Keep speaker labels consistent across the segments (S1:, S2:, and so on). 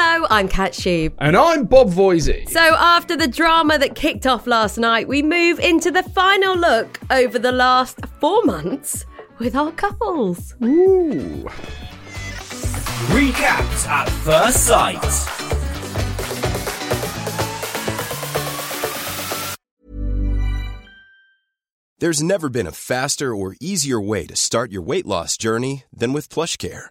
S1: Hello, I'm Kat Shoob.
S2: And I'm Bob Voysey.
S1: So, after the drama that kicked off last night, we move into the final look over the last four months with our couples.
S2: Ooh.
S3: Recapped at first sight.
S4: There's never been a faster or easier way to start your weight loss journey than with PlushCare.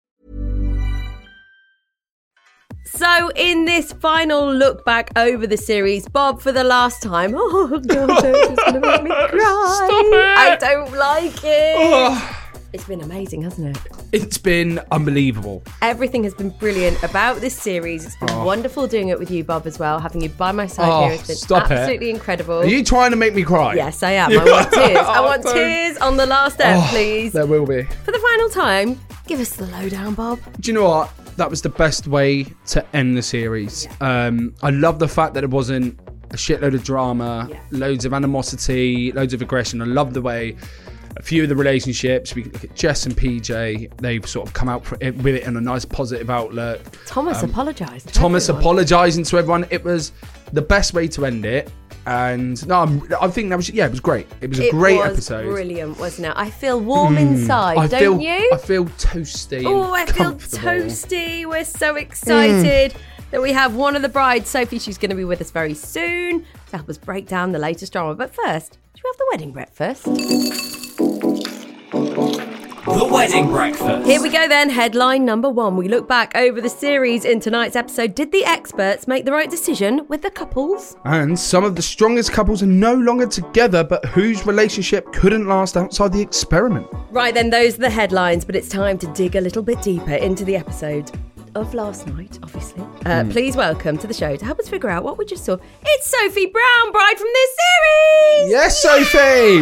S1: So, in this final look back over the series, Bob, for the last time, oh no, it's going to make me cry.
S2: Stop it.
S1: I don't like it.
S2: Oh,
S1: It's been amazing, hasn't it?
S2: it's been unbelievable.
S1: Everything has been brilliant about this series. It's been oh. wonderful doing it with you, Bob, as well. Having you by my side
S2: Oh,
S1: here has been
S2: stop it.
S1: absolutely incredible.
S2: Are you trying to make me cry?
S1: Yes, I am. I want tears. I oh, want
S2: Don't.
S1: tears on the last step,
S2: Oh,
S1: please.
S2: There will be.
S1: For the final time, give us the lowdown, Bob.
S2: Do you know what? That was the best way to end the series. Um, I love the fact that it wasn't a shitload of drama,
S1: Yeah.
S2: loads of animosity, loads of aggression. I love the way a few of the relationships, we look at Jess and PJ, they've sort of come out for it, with it in a nice positive outlook.
S1: Thomas apologised.
S2: Um, Thomas
S1: everyone.
S2: apologising to everyone. It was the best way to end it. And no, I'm, I think that was yeah, it was great. It was a
S1: It
S2: great
S1: was
S2: episode.
S1: Brilliant, wasn't it? I feel warm mm. inside,
S2: I
S1: don't
S2: feel
S1: you?
S2: I feel toasty.
S1: Oh, I feel toasty. We're so excited mm. that we have one of the brides, Sophie. She's going to be with us very soon to help us break down the latest drama. But first, should we have the wedding breakfast?
S3: The wedding breakfast.
S1: Here we go then. Headline number one. We look back over the series in tonight's episode. Did the experts make the right decision with the couples?
S2: And some of the strongest couples are no longer together, but whose relationship couldn't last outside the experiment.
S1: Right then, those are the headlines, but it's time to dig a little bit deeper into the episode of last night, obviously. Uh, Please welcome to the show to help us figure out what we just saw. It's Sophie Brown, bride from this series!
S2: Yes, Sophie!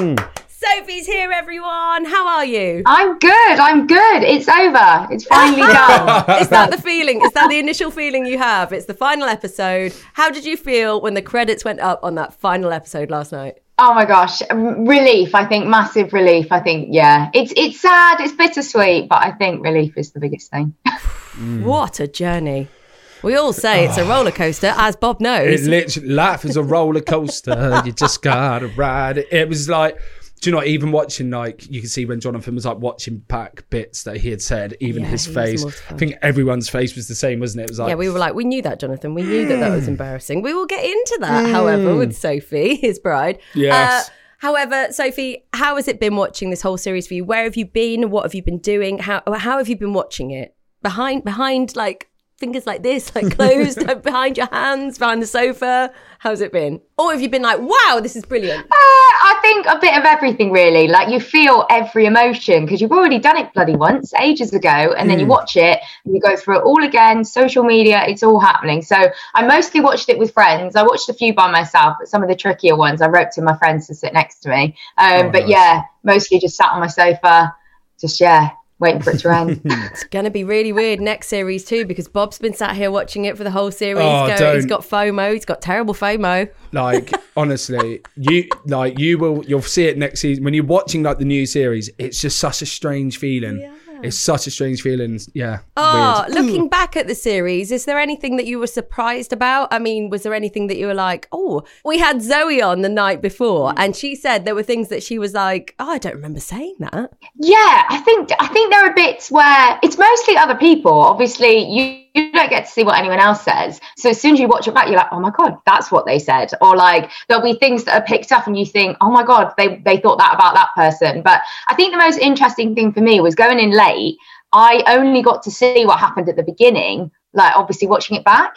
S2: Woo!
S1: Sophie's here, everyone. How are you?
S5: I'm good. I'm good. It's over. It's finally done.
S1: Is that the feeling? Is that the initial feeling you have? It's the final episode. How did you feel when the credits went up on that final episode last night?
S5: Oh my gosh, relief. I think massive relief. I think yeah. It's it's sad. It's bittersweet, but I think relief is the biggest thing.
S1: What a journey. We all say it's a roller coaster, as Bob knows.
S2: It literally, life is a roller coaster. you just gotta ride it. It was like, do you know, even watching, like, you can see when Jonathan was like watching back bits that he had said, even
S1: Yeah,
S2: his face. I think everyone's face was the same, wasn't it? It was like,
S1: Yeah, we were like, we knew that, Jonathan. We knew that that was mm. embarrassing. We will get into that, however, with mm. Sophie, his bride.
S2: Uh, yes.
S1: Uh, however, Sophie, how has it been watching this whole series for you? Where have you been? What have you been doing? How how have you been watching it? Behind behind like fingers like this, like closed behind your hands, behind the sofa. How's it been? Or have you been like, wow, this is brilliant?
S5: Ah, Think a bit of everything really. Like you feel every emotion because you've already done it bloody once ages ago, and then you watch it and you go through it all again. Social media, it's all happening. So I mostly watched it with friends. I watched a few by myself, but some of the trickier ones I wrote to my friends to sit next to me. Um,
S2: Oh,
S5: but
S2: nice.
S5: yeah, mostly just sat on my sofa, just yeah, waiting for it to end.
S1: It's gonna be really weird next series too because Bob's been sat here watching it for the whole series.
S2: Oh,
S1: Go-
S2: don't.
S1: he's got FOMO. He's got terrible FOMO.
S2: like honestly you like you will you'll see it next season when you're watching like the new series it's just such a strange feeling it's such a strange feeling yeah
S1: Oh,
S2: weird.
S1: looking back at the series, is there anything that you were surprised about? I mean, was there anything that you were like, oh, we had Zoe on the night before, mm. and she said there were things that she was like, oh, I don't remember saying that.
S5: Yeah, I think I think there are bits where it's mostly other people. Obviously, you, you don't get to see what anyone else says. So as soon as you watch it back, you're like, oh my god, that's what they said. Or like there'll be things that are picked up, and you think, oh my god, they they thought that about that person. But I think the most interesting thing for me was going in late. I only got to see what happened at the beginning, like obviously watching it back.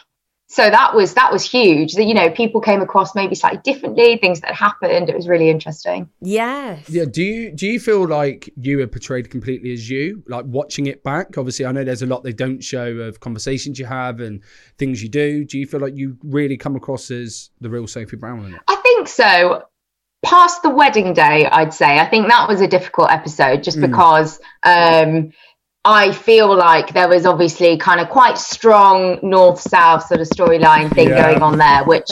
S5: So that was that was huge. That you know people came across maybe slightly differently, things that happened. It was really interesting.
S1: Yes.
S2: Yeah, do you do you feel like you were portrayed completely as you? Like watching it back, obviously, I know there's a lot they don't show of conversations you have and things you do. Do you feel like you really come across as the real Sophie Brown in it?
S5: I think so. Past the wedding day, I'd say. I think that was a difficult episode just because um, I feel like there was obviously kind of quite strong north south sort of storyline thing
S2: Yeah.
S5: going on there, which,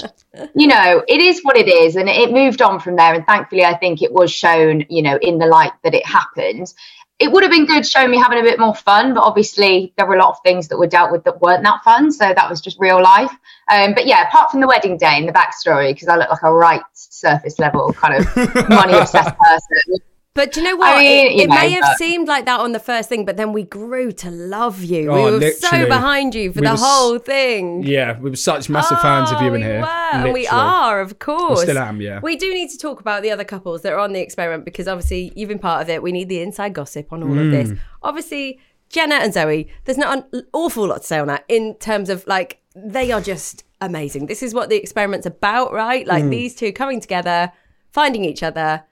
S5: you know, it is what it is. And it moved on from there. And thankfully, I think it was shown, you know, in the light that it happened. It would have been good showing me having a bit more fun, but obviously there were a lot of things that were dealt with that weren't that fun. So that was just real life. Um, but yeah, apart from the wedding day and the backstory, because I look like a right surface level kind of money obsessed person.
S1: But do you know what?
S5: mean,
S1: it it
S5: know,
S1: may have
S5: but-
S1: seemed like that on the first thing, but then we grew to love you.
S2: Oh,
S1: we were
S2: literally.
S1: so behind you for
S2: We
S1: the
S2: was-
S1: whole thing.
S2: Yeah, we were such massive fans of you
S1: Oh,
S2: in
S1: we
S2: here.
S1: were, we are, of course.
S2: still am, yeah.
S1: We do need to talk about the other couples that are on the experiment because obviously you've been part of it. We need the inside gossip on all of
S2: Mm.
S1: this. Obviously, Jenna and Zoe, there's not an awful lot to say on that in terms of like, they are just amazing. This is what the experiment's about, right? Like
S2: Mm.
S1: these two coming together, finding each other,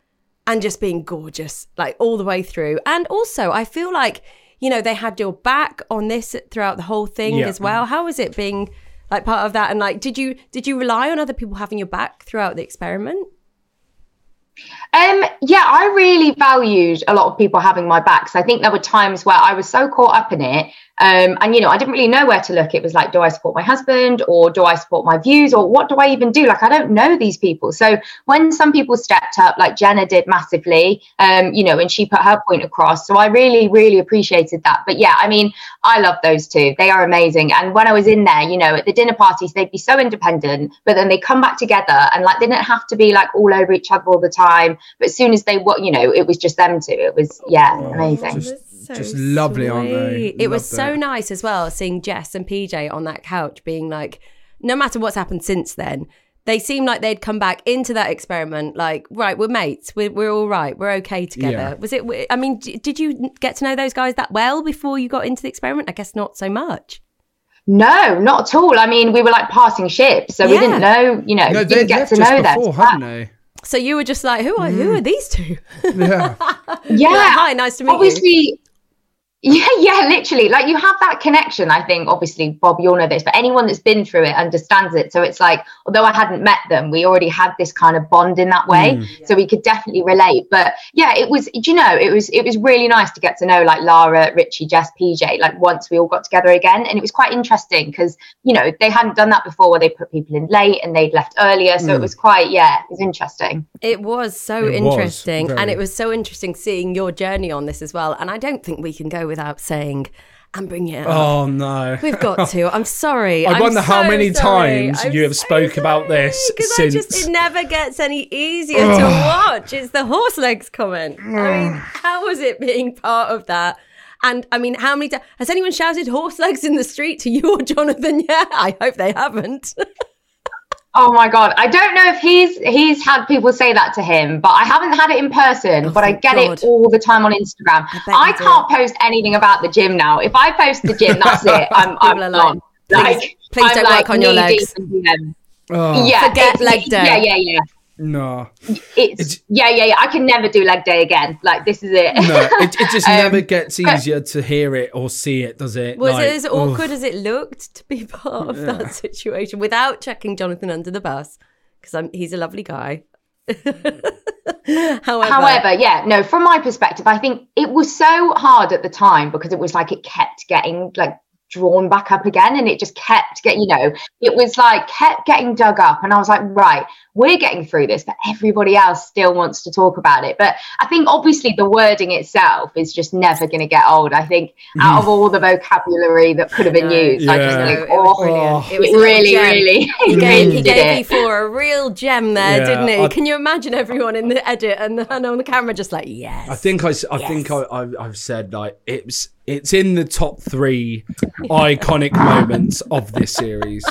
S1: and just being gorgeous, like all the way through. And also, I feel like, you know, they had your back on this throughout the whole thing
S2: Yeah.
S1: as well. How was it being like part of that? And like, did you did you rely on other people having your back throughout the experiment?
S5: Um, yeah, I really valued a lot of people having my back. So I think there were times where I was so caught up in it. Um, and you know, I didn't really know where to look. It was like, do I support my husband or do I support my views or what do I even do? Like, I don't know these people. So when some people stepped up, like Jenna did massively, um, you know, and she put her point across. So I really, really appreciated that. But yeah, I mean, I love those two. They are amazing. And when I was in there, you know, at the dinner parties, they'd be so independent, but then they come back together and like they didn't have to be like all over each other all the time. But as soon as they were, you know, it was just them two. It was, yeah, oh, amazing.
S2: just- just lovely, aren't they?
S1: It was
S2: Love
S1: so
S2: that.
S1: nice as well seeing Jess and PJ on that couch being like, no matter what's happened since then, they seemed like they'd come back into that experiment like, right, we're mates, we're, we're all right, we're okay together.
S2: Yeah.
S1: Was it, I mean, d- did you get to know those guys that well before you got into the experiment? I guess not so much.
S5: No, not at all. I mean, we were like passing ships, so we didn't know, you know,
S2: No, they
S5: didn't get to
S2: just
S5: know them.
S2: before, hadn't they?
S1: So you were just like, who are, who mm. are these two?
S5: Yeah,
S1: Hi, nice to meet you.
S5: obviously. Yeah, yeah, literally. Like you have that connection. I think, obviously, Bob, you'll know this, but anyone that's been through it understands it. So it's like, although I hadn't met them, we already had this kind of bond in that way.
S2: Mm.
S5: So we could definitely relate. But yeah, it was, do you know, it was, it was really nice to get to know like Lara, Richie, Jess, PJ, like once we all got together again. And it was quite interesting because, you know, they hadn't done that before where they put people in late and they'd left earlier. So it was quite, yeah, it was interesting.
S1: It was so
S2: It
S1: interesting.
S2: very.
S1: and it was so interesting seeing your journey on this as well. And I don't think we can go without saying and bringing it up.
S2: Oh no.
S1: We've got to. I'm sorry.
S2: I
S1: I'm
S2: wonder how many
S1: sorry.
S2: times
S1: I'm
S2: you have
S1: so
S2: spoke about this
S1: I just
S2: since-
S1: it never gets any easier to watch. It's the horse legs comment. I mean, how was it being part of that? And I mean, how many times has anyone shouted horse legs in the street to you or Jonathan? Yeah, I hope they haven't.
S5: Oh my god, I don't know if he's he's had people say that to him, but I haven't had it in person. Oh, but I
S1: Oh,
S5: get
S1: God.
S5: it all the time on Instagram.
S1: bet
S5: I, can't post anything about the gym now. If I post the gym, that's it. I'm I'm gone.
S1: like,
S5: Like,
S1: please- please
S5: I'm
S1: don't work on your legs.
S5: deep in DM.
S2: Oh,
S5: Yeah,
S1: Forget leg day.
S5: Yeah, yeah, yeah.
S2: No.
S5: It's,
S2: It's-
S5: yeah, yeah, yeah. I can never do leg day again. Like this is it.
S2: No, it, it just
S5: Um,
S2: never gets easier to hear it or see it, does it?
S1: Was
S2: Like,
S1: it as
S2: ugh.
S1: awkward as it looked to be part of that situation without chucking Jonathan under the bus? Because he's a lovely guy. However,
S5: However, yeah, no, from my perspective, I think it was so hard at the time because it was like it kept getting like drawn back up again and it just kept getting, you know, it was like kept getting dug up. And I was like, right, we're getting through this, but everybody else still wants to talk about it. But I think obviously the wording itself is just never going to get old. I think mm-hmm. out of all the vocabulary that could have been
S1: No,
S5: used, I just
S1: no,
S5: think,
S1: it was
S5: oh.
S1: It
S5: it
S1: was a
S5: really,
S1: gem.
S5: really,
S1: He gave, he gave
S5: it.
S1: you for a real gem there,
S2: Yeah,
S1: didn't he?
S2: I-
S1: Can you imagine everyone in the edit and, the, and on the camera just like, yes.
S2: I think I, s- I think I, I, I've said like it's it's in the top three iconic moments of this series.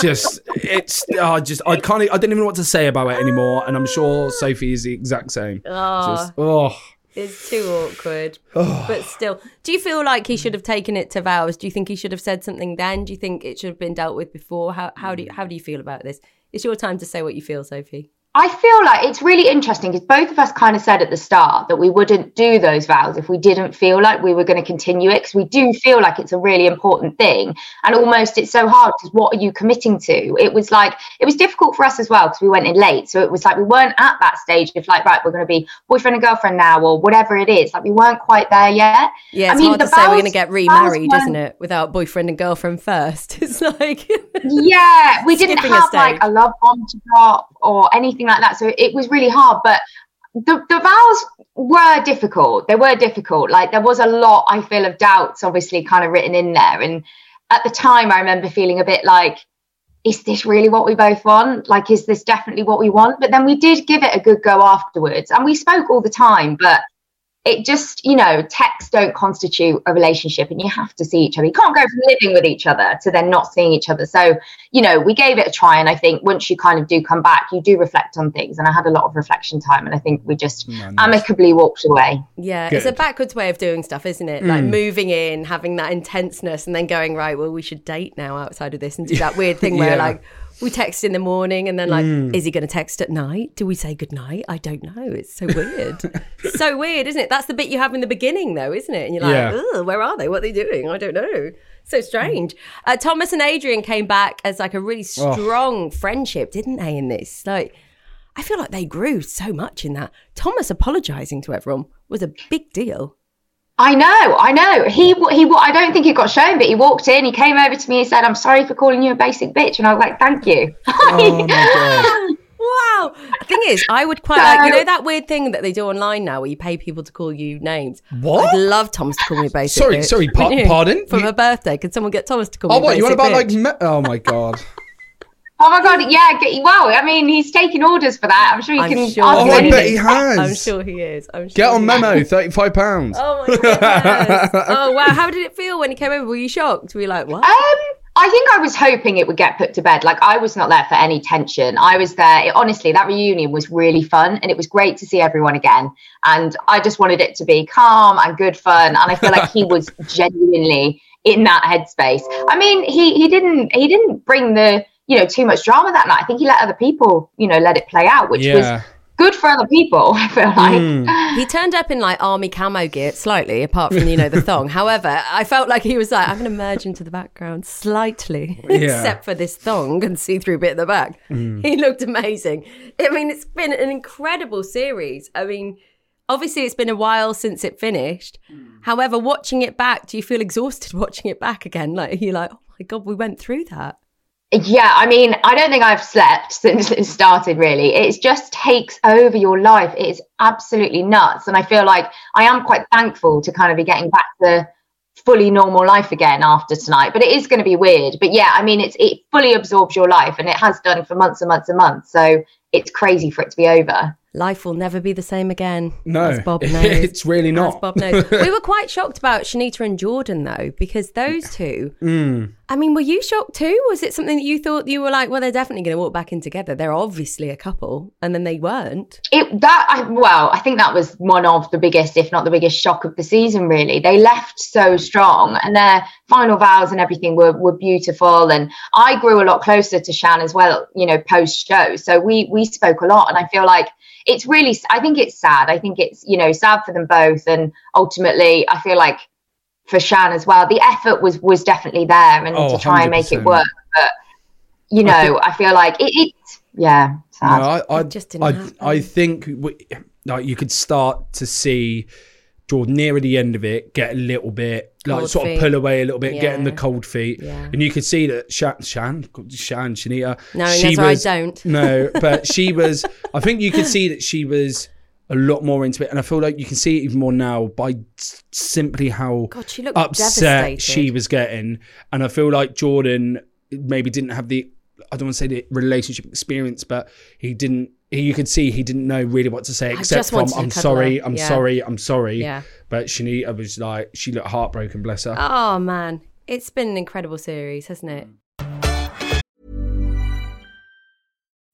S2: Just it's I just I can't I don't even know what to say about it anymore, and I'm sure Sophie is the exact same.
S1: Oh.
S2: Just oh
S1: It's too awkward. Oh. but still, do you feel like he should have taken it to vows? Do you think he should have said something then? Do you think it should have been dealt with before? How how do you, how do you feel about this? It's your time to say what you feel, Sophie.
S5: I feel like it's really interesting because both of us kind of said at the start that we wouldn't do those vows if we didn't feel like we were going to continue it because we do feel like it's a really important thing. And almost it's so hard because what are you committing to? It was like it was difficult for us as well because we went in late. So it was like we weren't at that stage of like right we're going to be boyfriend and girlfriend now or whatever it is. Like we weren't quite there yet.
S1: Yeah, it's
S5: I mean,
S1: hard to say we're going to get remarried, isn't it, without boyfriend and girlfriend first? It's like
S5: yeah we didn't have like a love bomb to drop or anything like that so it was really hard but the, the vows were difficult they were difficult like there was a lot i feel of doubts obviously kind of written in there and at the time i remember feeling a bit like is this really what we both want? Like is this definitely what we want? But then we did give it a good go afterwards and we spoke all the time but it just you know texts don't constitute a relationship and you have to see each other you can't go from living with each other to then not seeing each other so you know we gave it a try and i think once you kind of do come back you do reflect on things and i had a lot of reflection time and i think we just
S2: nice.
S5: amicably walked away
S1: Yeah, it's a backwards way of doing stuff, isn't it? Like mm. moving in, having that intenseness, and then going right. Well, we should date now outside of this, and do that weird thing where like we text in the morning, and then like, is he going to text at night? Do we say good night? I don't know. It's so weird, so weird, isn't it? That's the bit you have in the beginning, though, isn't it? And you're like,
S2: Yeah.
S1: Where are they? What are they doing? I don't know. So strange. Uh, Thomas and Adrian came back as like a really strong friendship, didn't they? In this, like. I feel like they grew so much in that. Thomas apologizing to everyone was a big deal.
S5: I know, I know. He he. I don't think he got shown, but he walked in. He came over to me and said, "I'm sorry for calling you a basic bitch," and I was like, "Thank you."
S2: Oh.
S1: Wow. The thing is, I would quite like, you know, that weird thing that they do online now where you pay people to call you names.
S2: What?
S1: I'd love Thomas to call me a basic
S2: Sorry,
S1: bitch.
S2: sorry, par-
S1: Wouldn't
S2: pardon?
S1: For
S2: You-
S1: my birthday, could someone get Thomas to call oh, me
S2: Oh,
S1: a
S2: what you want
S1: basic
S2: about like? Me- oh my god.
S5: oh my god, yeah. Get, well, I mean, he's taking orders for that. I'm sure he
S1: I'm
S5: can.
S1: sure
S5: ask
S2: Oh,
S5: you
S2: I bet he has.
S1: I'm sure he is. I'm sure
S2: Get on
S1: he
S2: memo,
S1: is.
S2: thirty-five pounds.
S1: Oh my goodness. oh wow. How did it feel when he came over? Were you shocked? Were you like, what?
S5: Um, I think I was hoping it would get put to bed. Like I was not there for any tension. I was there. It, honestly, that reunion was really fun, and it was great to see everyone again. And I just wanted it to be calm and good fun. And I feel like he was genuinely in that headspace. I mean, he he didn't he didn't bring the you know too much drama that night. I think he let other people you know let it play out, which was good for other people. I feel like. Hmm.
S1: He turned up in like army camo gear, slightly apart from you know the thong. However, I felt like he was like, I'm going to merge into the background slightly, except for this thong and see through bit at the back. Hmm. He looked amazing. I mean, it's been an incredible series. I mean, obviously it's been a while since it finished. Hmm. However, watching it back, do you feel exhausted watching it back again? Like you're like, oh my god, we went through that.
S5: Yeah, I mean, I don't think I've slept since it started, really. It just takes over your life. It is absolutely nuts. And I feel like I am quite thankful to kind of be getting back to fully normal life again after tonight. But it is going to be weird. But yeah, I mean, it's it fully absorbs your life and it has done for months and months and months. So it's crazy for it to be over.
S1: Life will never be the same again.
S2: No,
S1: as Bob knows.
S2: it's really
S1: As
S2: not.
S1: Bob knows. we were quite shocked about Shanita and Jordan though, because those two.
S2: Mm.
S1: I mean, were you shocked too? Was it something that you thought you were like, well, they're definitely going to walk back in together? They're obviously a couple, and then they weren't.
S5: it that I, well i think that was one of the biggest if not the biggest shock of the season really they left so strong and their final vows and everything were, were beautiful and i grew a lot closer to shan as well you know post show so we we spoke a lot and i feel like it's really i think it's sad i think it's you know sad for them both and ultimately i feel like for shan as well the effort was was definitely there and
S2: Oh,
S5: to try and make it work but you know i, feel like it, it yeah sad.
S2: No, I, I,
S1: It just didn't
S2: I,
S1: happen.
S2: I think we, like you could start to see Jordan near the end of it get a little bit like sort
S1: feet.
S2: of pull away a little bit, getting the cold feet,
S1: Yeah.
S2: and you could see that Shan, Shan, Shan, Shanita,
S1: No,
S2: she
S1: that's right, I don't.
S2: no, but she was. I think you could see that she was a lot more into it, and I feel like you can see it even more now by simply how
S1: God, she looked
S2: upset
S1: devastated.
S2: she was getting, and I feel like Jordan maybe didn't have the I don't want to say the relationship experience, but he didn't. You could see he didn't know really what to say except from "I'm sorry. I'm
S1: Yeah.
S2: sorry, I'm sorry."
S1: Yeah.
S2: But Shanita was like, she looked heartbroken. Bless her.
S1: Oh man, it's been an incredible series, hasn't it?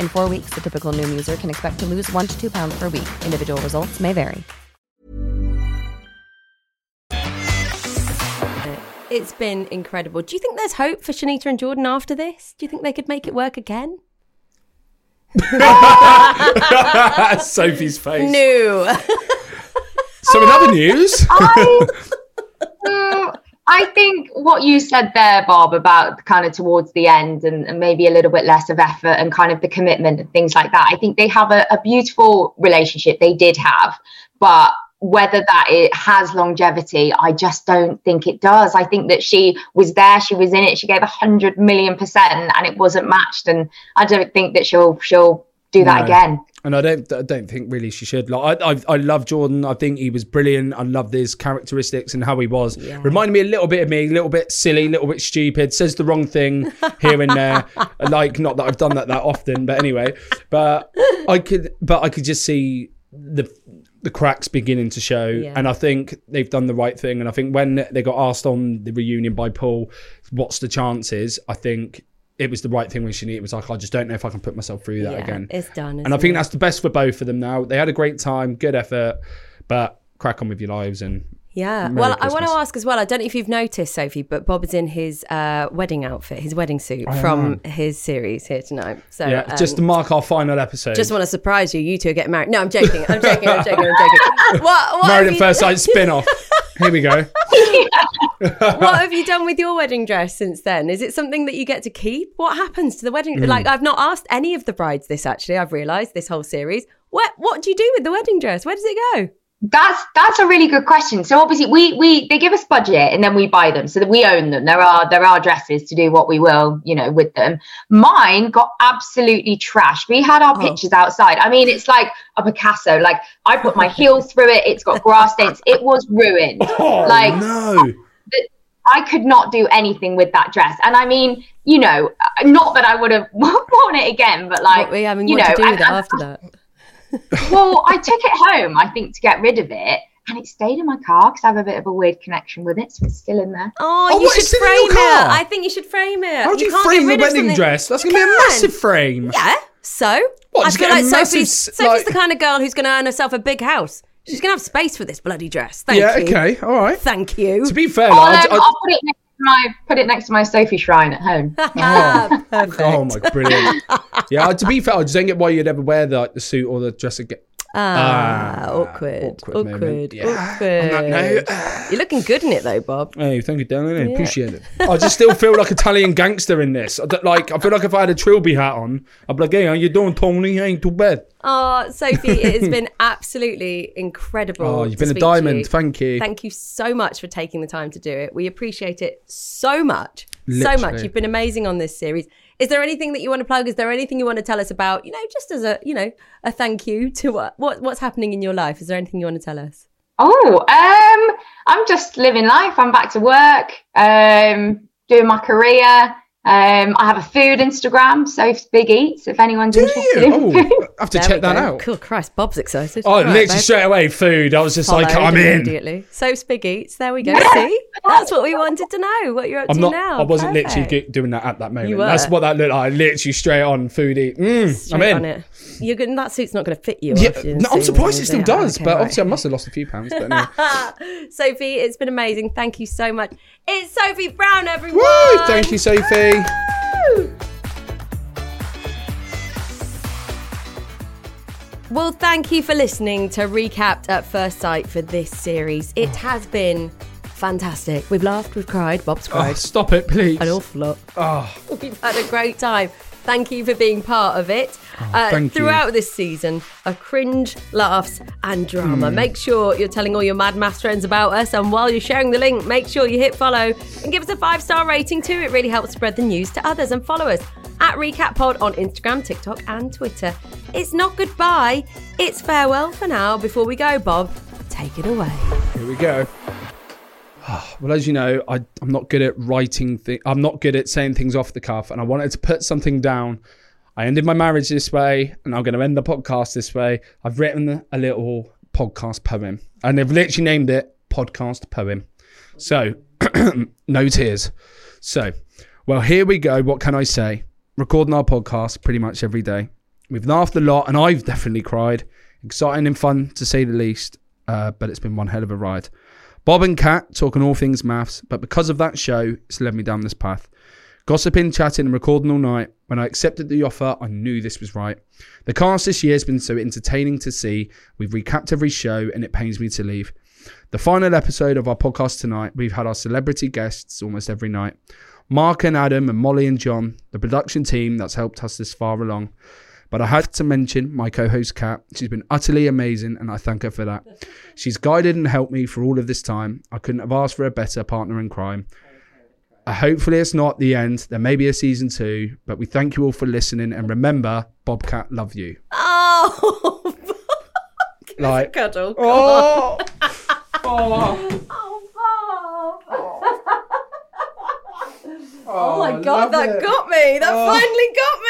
S6: In four weeks, the typical Noom user can expect to lose one to two pounds per week. Individual results may vary.
S1: It's been incredible. Do you think there's hope for Shanita and Jordan after this? Do you think they could make it work again?
S2: Sophie's face.
S1: No.
S2: So in other news,
S5: I, I think what you said there, Bob, about kind of towards the end and, and maybe a little bit less of effort and kind of the commitment and things like that. I think they have a, a beautiful relationship. They did have, but whether that it has longevity, I just don't think it does. I think that she was there, she was in it, she gave a hundred million percent, and it wasn't matched. And I don't think that she'll she'll do that
S2: No.
S5: again.
S2: And I don't, I don't think really she should. Like, I, I, I love Jordan. I think he was brilliant. I love his characteristics and how he was. Reminded me a little bit of me, a little bit silly, a little bit stupid. Says the wrong thing here and there. like, not that I've done that that often, but anyway. But I could, but I could just see the the cracks beginning to show,
S1: Yeah.
S2: and I think they've done the right thing. And I think when they got asked on the reunion by Paul, what's the chances? I think. It was the right thing when she needed. It was like, I just don't know if I can put myself through that
S1: Yeah,
S2: again.
S1: it's done,
S2: And I think
S1: it?
S2: that's the best for both of them now. They had a great time, good effort, but crack on with your lives and
S1: Yeah.
S2: Merry
S1: well, I want to ask as well. I don't know if you've noticed, Sophie, but Bob is in his uh, wedding outfit, his wedding suit from his series here tonight. So
S2: yeah,
S1: um,
S2: just to mark our final episode.
S1: just want to surprise you. You two are getting married. No, I'm joking. I'm joking. I'm joking. I'm joking. What, what
S2: Married at
S1: you-
S2: First Sight spin off. Here we go.
S1: what have you done with your wedding dress since then? Is it something that you get to keep? What happens to the wedding?
S2: Mm.
S1: Like, I've not asked any of the brides this. Actually, I've realised this whole series. What What do you do with the wedding dress? Where does it go?
S5: That's that's a really good question. So obviously we we they give us budget and then we buy them so that we own them. There are there are dresses to do what we will, you know, with them. Mine got absolutely trashed. We had our pictures outside. I mean, it's like a Picasso. Like I put my heel through it. It's got grass stains. It was ruined.
S2: Oh,
S5: like
S2: no.
S5: I could not do anything with that dress. And I mean, you know, not that I would have worn it again, but like,
S1: What, I mean,
S5: you
S1: what
S5: know,
S1: to do with
S5: and-
S1: it
S5: and-
S1: after that?
S5: well, I took it home, I think, to get rid of it. And it stayed in my car because I have a bit of a weird connection with it. So it's still in there.
S1: Oh,
S2: Oh,
S1: you
S2: what,
S1: should frame it. I think you should frame it.
S2: How do you,
S1: can't
S2: frame
S1: get
S2: the wedding
S1: something-
S2: dress? That's going to be a massive frame.
S1: Yeah. So
S2: What,
S1: I feel like Sophie's
S2: s-
S1: Sophie's
S2: like-
S1: the kind of girl who's going to earn herself a big house. She's going to have space for this bloody dress. Thank
S2: yeah,
S1: you.
S2: okay, all right.
S1: Thank you.
S2: To be fair,
S5: I'll,
S2: like,
S5: um,
S2: I- I-
S5: I'll put it next to my put it next to my Sophie shrine at home.
S1: Perfect.
S2: oh my, brilliant. yeah, to be fair, I just don't get why you'd ever wear the, like, the suit or the dress again.
S1: Ah,
S2: Ah,
S1: awkward.
S2: awkward
S1: Awkward.
S2: moment. Yeah.
S1: Awkward.
S2: On that note,
S1: You're looking good in it though, Bob.
S2: Hey, thank you, Darren. I appreciate it. I just still feel like Italian gangster in this. I like, I feel like if I had a trilby hat on, I'd be like, "Hey, how you doing, Tony? Ain't too bad."
S1: Oh, Sophie, it has been absolutely incredible.
S2: Oh, you've been a diamond.
S1: you.
S2: Thank you.
S1: Thank you so much for taking the time to do it. We appreciate it so much. So much. You've been amazing on this series. Is there anything that you want to plug? Is there anything you want to tell us about, you know, just as a, you know, a thank you to what, what what's happening in your life? Is there anything you want to tell us?
S5: Oh, um, I'm just living life. I'm back to work, um, doing my career. Um, I have a food Instagram, Soph's Big Eats. If anyone's
S2: Do
S5: interested
S2: you?
S5: in
S2: Oh,
S5: food.
S2: I have to
S1: There
S2: check that
S1: go.
S2: out.
S1: Cool, Christ, Bob's excited.
S2: Oh,
S1: Right,
S2: literally
S1: babe.
S2: straight away, food. I was just like, I'm in.
S1: immediately. Soph's Big Eats. There we go. See, that's what we wanted to know. What you're up
S2: I'm
S1: to
S2: not.
S1: now.
S2: I wasn't literally
S1: Perfect.
S2: ge- doing that at that moment.
S1: You were.
S2: That's what that looked like. Literally straight on food eat. Mm, I'm in.
S1: on it. You're good. That suit's not going to fit you.
S2: Yeah, no, I'm surprised it still
S1: you
S2: does,
S1: Okay,
S2: but
S1: right.
S2: obviously I must have lost a few pounds. But anyway.
S1: Sophie, it's been amazing. Thank you so much. It's Sophie Brown, everyone.
S2: Woo! Thank you, Sophie.
S1: Woo! Well, thank you for listening to Recapped at First Sight for this series. It oh. has been fantastic. We've laughed, we've cried, Bob's
S2: Oh,
S1: cried
S2: stop it, please.
S1: an awful lot.
S2: Oh,
S1: We've had a great time. Thank you for being part of it. uh,
S2: Oh, you.
S1: throughout this season, a cringe, laughs, and drama.
S2: Hmm.
S1: Make sure you're telling all your Mad MAFS friends about us. And while you're sharing the link, make sure you hit follow and give us a five star rating too. It really helps spread the news to others. And follow us at Recapped Pod on Instagram, TikTok, and Twitter. It's not goodbye, it's farewell for now. Before we go, Bob, take it away.
S2: here we go. Well, as you know, I, I'm not good at writing. Thi- I'm not good at saying things off the cuff, and I wanted to put something down. I ended my marriage this way, and I'm going to end the podcast this way. I've written a little podcast poem, and they've literally named it "Podcast Poem." So, no tears. So, well, here we go. What can I say? Recording our podcast pretty much every day. We've laughed a lot, and I've definitely cried. Exciting and fun to say the least, uh, but it's been one hell of a ride. Bob and Kat talking all things MAFS, but because of that show, it's led me down this path. Gossiping, chatting, and recording all night. When I accepted the offer, I knew this was right. The cast this year has been so entertaining to see. We've recapped every show, and it pains me to leave. The final episode of our podcast tonight, we've had our celebrity guests almost every night. Mark and Adam and Molly and John, the production team that's helped us this far along. But I had to mention my co host Kat. She's been utterly amazing, and I thank her for that. She's guided and helped me for all of this time. I couldn't have asked for a better partner in crime. Uh, hopefully, it's not the end. There may be a season two, but we thank you all for listening. And remember, Bobcat, love you.
S1: Oh,
S2: Like,
S1: cuddle.
S2: oh,
S1: Oh, Bob. Oh my god, that
S2: it.
S1: got me. That
S2: Oh.
S1: finally got